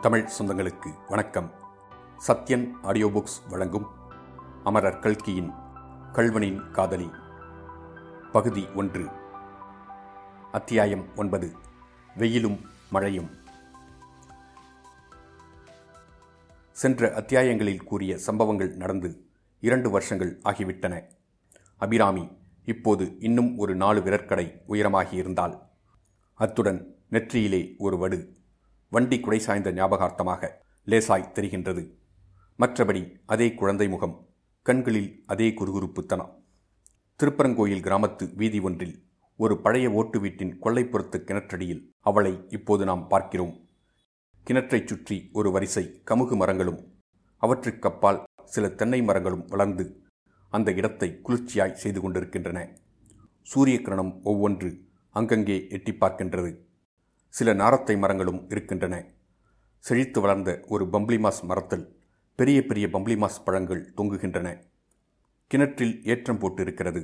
தமிழ் சொந்தங்களுக்கு வணக்கம். Sathyan audio books வழங்கும் அமரர் கல்கியின் கல்வனின் காதலி. பகுதி ஒன்று. அத்தியாயம் ஒன்பது. வெயிலும் மழையும். சென்ற அத்தியாயங்களில் கூறிய சம்பவங்கள் நடந்து இரண்டு வருஷங்கள் ஆகிவிட்டன. அபிராமி இப்போது இன்னும் ஒரு நாலு விரற்கடை உயரமாகியிருந்தாள் அத்துடன் நெற்றியிலே ஒரு வடு வண்டி குடை சாய்ந்த ஞாபகார்த்தமாக லேசாய் தெரிகின்றது. மற்றபடி அதே குழந்தை முகம் கண்களில் அதே குறுகுறுப்புத்தனம். திருப்பரங்கோயில் கிராமத்து வீதி ஒன்றில் ஒரு பழைய ஓட்டு வீட்டின் கொல்லைப்புறத்து கிணற்றடியில் அவளை இப்போது நாம் பார்க்கிறோம். கிணற்றைச் சுற்றி ஒரு வரிசை கமுகு மரங்களும் அவற்றுக்கப்பால் சில தென்னை மரங்களும் வளர்ந்து அந்த இடத்தை குளிர்ச்சியாய் செய்து கொண்டிருக்கின்றன. சூரிய கிரணம் ஒவ்வொன்று அங்கங்கே எட்டி பார்க்கின்றது. சில நாரத்தை மரங்களும் இருக்கின்றன. செழித்து வளர்ந்த ஒரு பம்ப்ளிமாஸ் மரத்தில் பெரிய பெரிய பம்ப்ளிமாஸ் பழங்கள் தொங்குகின்றன. கிணற்றில் ஏற்றம் போட்டு இருக்கிறது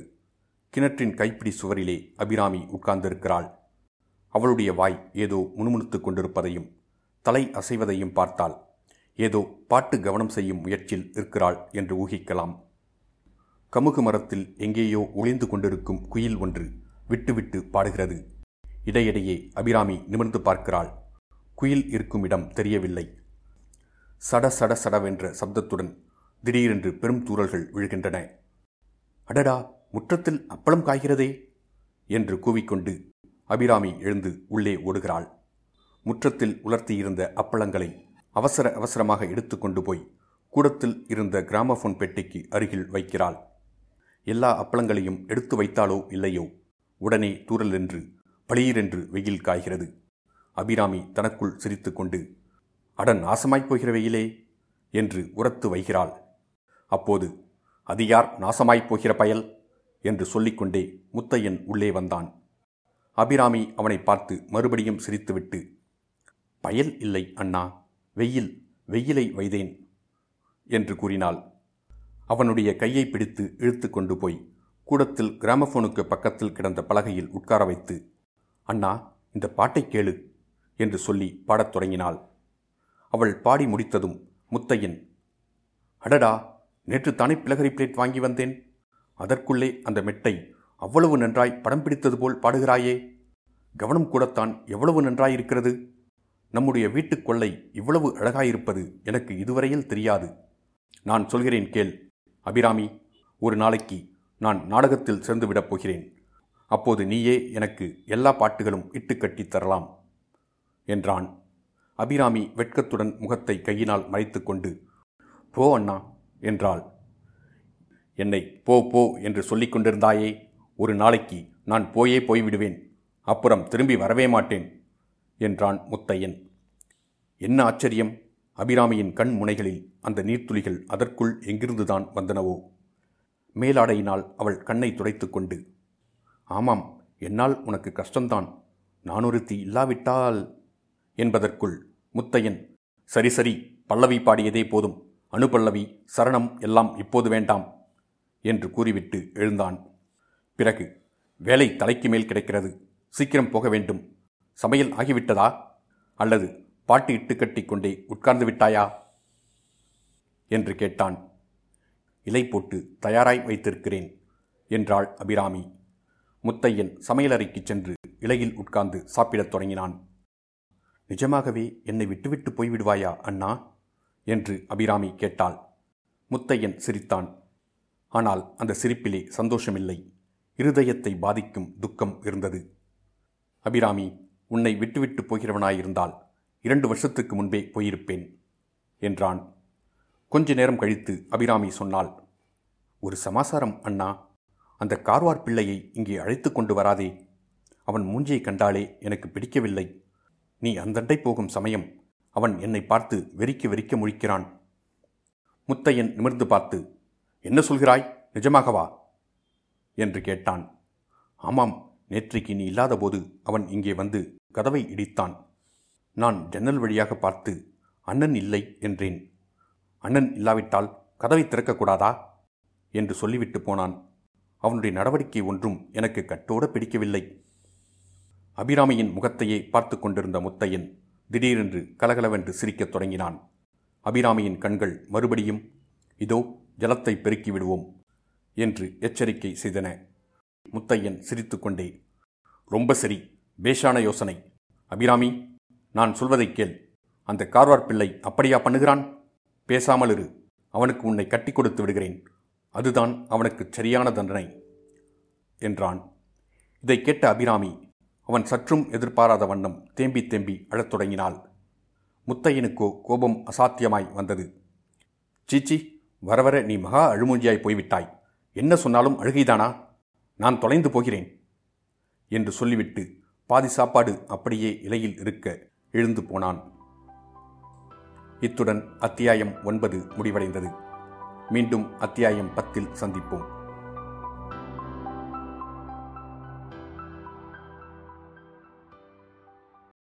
கிணற்றின் கைப்பிடி சுவரிலே அபிராமி உட்கார்ந்திருக்கிறாள். அவளுடைய வாய் ஏதோ முணுமுணுத்துக் கொண்டிருப்பதையும் தலை அசைவதையும் பார்த்தால் ஏதோ பாட்டு கவனம் செய்யும் முயற்சியில் இருக்கிறாள் என்று ஊகிக்கலாம். கமுகு மரத்தில் எங்கேயோ ஒளிந்து கொண்டிருக்கும் குயில் ஒன்று விட்டுவிட்டு பாடுகிறது. இடையிடையே அபிராமி நிமிர்ந்து பார்க்கிறாள். குயில் இருக்கும் இடம் தெரியவில்லை. சட சட சடவென்ற சப்தத்துடன் திடீரென்று பெரும் தூரல்கள் விழுகின்றன. அடடா முற்றத்தில் அப்பளம் காய்கிறதே! என்று கூவிக்கொண்டு அபிராமி எழுந்து உள்ளே ஓடுகிறாள். முற்றத்தில் உலர்த்தியிருந்த அப்பளங்களை அவசர அவசரமாக எடுத்துக்கொண்டு போய் கூடத்தில் இருந்த கிராமபோன் பெட்டிக்கு அருகில் வைக்கிறாள். எல்லா அப்பளங்களையும் எடுத்து வைத்தாலோ இல்லையோ? உடனே தூரல் என்று பளீரென்று வெயில் காய்கிறது. அபிராமி தனக்குள் சிரித்துக்கொண்டு அடன் நாசமாய்ப் போகிற வெயிலே என்று உரத்து வைகிறாள். அப்போது அது யார் நாசமாய்ப் போகிற பயல்? என்று சொல்லிக்கொண்டே முத்தையன் உள்ளே வந்தான். அபிராமி அவனை பார்த்து மறுபடியும் சிரித்துவிட்டு பயல் இல்லை அண்ணா வெயில் வெயிலை வைதேன் என்று கூறினாள். அவனுடைய கையை பிடித்து இழுத்து கொண்டு போய் கூடத்தில் கிராமபோனுக்கு பக்கத்தில் கிடந்த பலகையில் உட்கார வைத்து அண்ணா இந்த பாட்டை கேளு என்று சொல்லி பாடத் தொடங்கினாள். அவள் பாடி முடித்ததும் முத்தையன் அடடா நேற்று தானே பிளகரி பிளேட் வாங்கி வந்தேன். அதற்குள்ளே அந்த மெட்டை அவ்வளவு நன்றாய் படம் பிடித்தது போல் பாடுகிறாயே. கவனம் கூடத்தான் எவ்வளவு நன்றாயிருக்கிறது. நம்முடைய வீட்டுக் கொள்ளை இவ்வளவு அழகாயிருப்பது எனக்கு இதுவரையில் தெரியாது. நான் சொல்கிறேன் கேள் அபிராமி ஒரு நாளைக்கு நான் நாடகத்தில் சேர்ந்துவிடப் போகிறேன். அப்போது நீயே எனக்கு எல்லா பாட்டுகளும் இட்டுக்கட்டித் தரலாம் என்றான். அபிராமி வெட்கத்துடன் முகத்தை கையினால் மறைத்து கொண்டு போ அண்ணா என்றாள். என்னை போ போ என்று சொல்லிக் கொண்டிருந்தாயே ஒரு நாளைக்கு நான் போயே போய்விடுவேன் அப்புறம் திரும்பி வரவே மாட்டேன் என்றான் முத்தையன். என்ன ஆச்சரியம்? அபிராமியின் கண் முனைகளில் அந்த நீர்த்துளிகள் அதற்குள் எங்கிருந்துதான் வந்தனவோ? மேலாடையினால் அவள் கண்ணை துடைத்து கொண்டு ஆமாம் என்னால் உனக்கு கஷ்டம்தான். நானொருத்தி இல்லாவிட்டால் என்பதற்குள் முத்தையன் சரி சரி பல்லவி பாடியதே போதும். அணுபல்லவி சரணம் எல்லாம் இப்போது வேண்டாம் என்று கூறிவிட்டு எழுந்தான். பிறகு வேலை தலைக்கு மேல் கிடைக்கிறது. சீக்கிரம் போக வேண்டும். சமையல் ஆகிவிட்டதா? அல்லது பாட்டு இட்டு கட்டிக்கொண்டே உட்கார்ந்து விட்டாயா? என்று கேட்டான். இலை போட்டு தயாராய் வைத்திருக்கிறேன் என்றாள் அபிராமி. முத்தையன் சமையலறைக்குச் சென்று இலையில் உட்கார்ந்து சாப்பிடத் தொடங்கினான். நிஜமாகவே என்னை விட்டுவிட்டு போய்விடுவாயா அண்ணா? என்று அபிராமி கேட்டாள். முத்தையன் சிரித்தான். ஆனால் அந்த சிரிப்பிலே சந்தோஷமில்லை. இருதயத்தை பாதிக்கும் துக்கம் இருந்தது. அபிராமி உன்னை விட்டுவிட்டு போகிறவனாயிருந்தால் இரண்டு வருஷத்துக்கு முன்பே போயிருப்பேன் என்றான். கொஞ்ச நேரம் கழித்து அபிராமி சொன்னாள். ஒரு சமாசாரம் அண்ணா. அந்த கார்வார் பிள்ளையை இங்கே அழைத்து கொண்டு வராதே. அவன் மூஞ்சியை கண்டாலே எனக்கு பிடிக்கவில்லை. நீ அந்தண்டை போகும் சமயம் அவன் என்னை பார்த்து வெறிக்க வெறிக்க முழிக்கிறான். முத்தையன் நிமிர்ந்து பார்த்து என்ன சொல்கிறாய்? நிஜமாகவா? என்று கேட்டான். ஆமாம் நேற்றைக்கு நீ இல்லாதபோது அவன் இங்கே வந்து கதவை இடித்தான். நான் ஜன்னல் வழியாக பார்த்து அண்ணன் இல்லை என்றேன். அண்ணன் இல்லாவிட்டால் கதவை திறக்கக்கூடாதா? என்று சொல்லிவிட்டு போனான். அவனுடைய நடவடிக்கை ஒன்றும் எனக்கு கட்டோட பிடிக்கவில்லை. அபிராமியின் முகத்தையே பார்த்து கொண்டிருந்த முத்தையன் திடீரென்று கலகலவென்று சிரிக்கத் தொடங்கினான். அபிராமியின் கண்கள் மறுபடியும் இதோ ஜலத்தை பெருக்கி விடுவோம் என்று எச்சரிக்கை செய்தன. முத்தையன் சிரித்துக்கொண்டே ரொம்ப சரி பேஷான யோசனை. அபிராமி நான் சொல்வதைக் கேள். அந்த கார்வார் பிள்ளை அப்படியா பண்ணுகிறான்? பேசாமல் இரு அவனுக்கு உன்னை கட்டி கொடுத்து விடுகிறேன். அதுதான் அவனுக்கு சரியான தண்டனை என்றான். இதை கேட்ட அபிராமி அவன் சற்றும் எதிர்பாராத வண்ணம் தேம்பி தேம்பி அழத் தொடங்கினாள். முத்தையனுக்கோ கோபம் அசாத்தியமாய் வந்தது. சீச்சி வர வர நீ மகா அழுமூஞ்சியாய் போய்விட்டாய். என்ன சொன்னாலும் அழுகைதானா? நான் தொலைந்து போகிறேன் என்று சொல்லிவிட்டு பாதி சாப்பாடு அப்படியே இலையில் இருக்க எழுந்து போனான். இத்துடன் அத்தியாயம் ஒன்பது முடிவடைந்தது. மீண்டும் அத்தியாயம் பத்தில் சந்திப்போம்.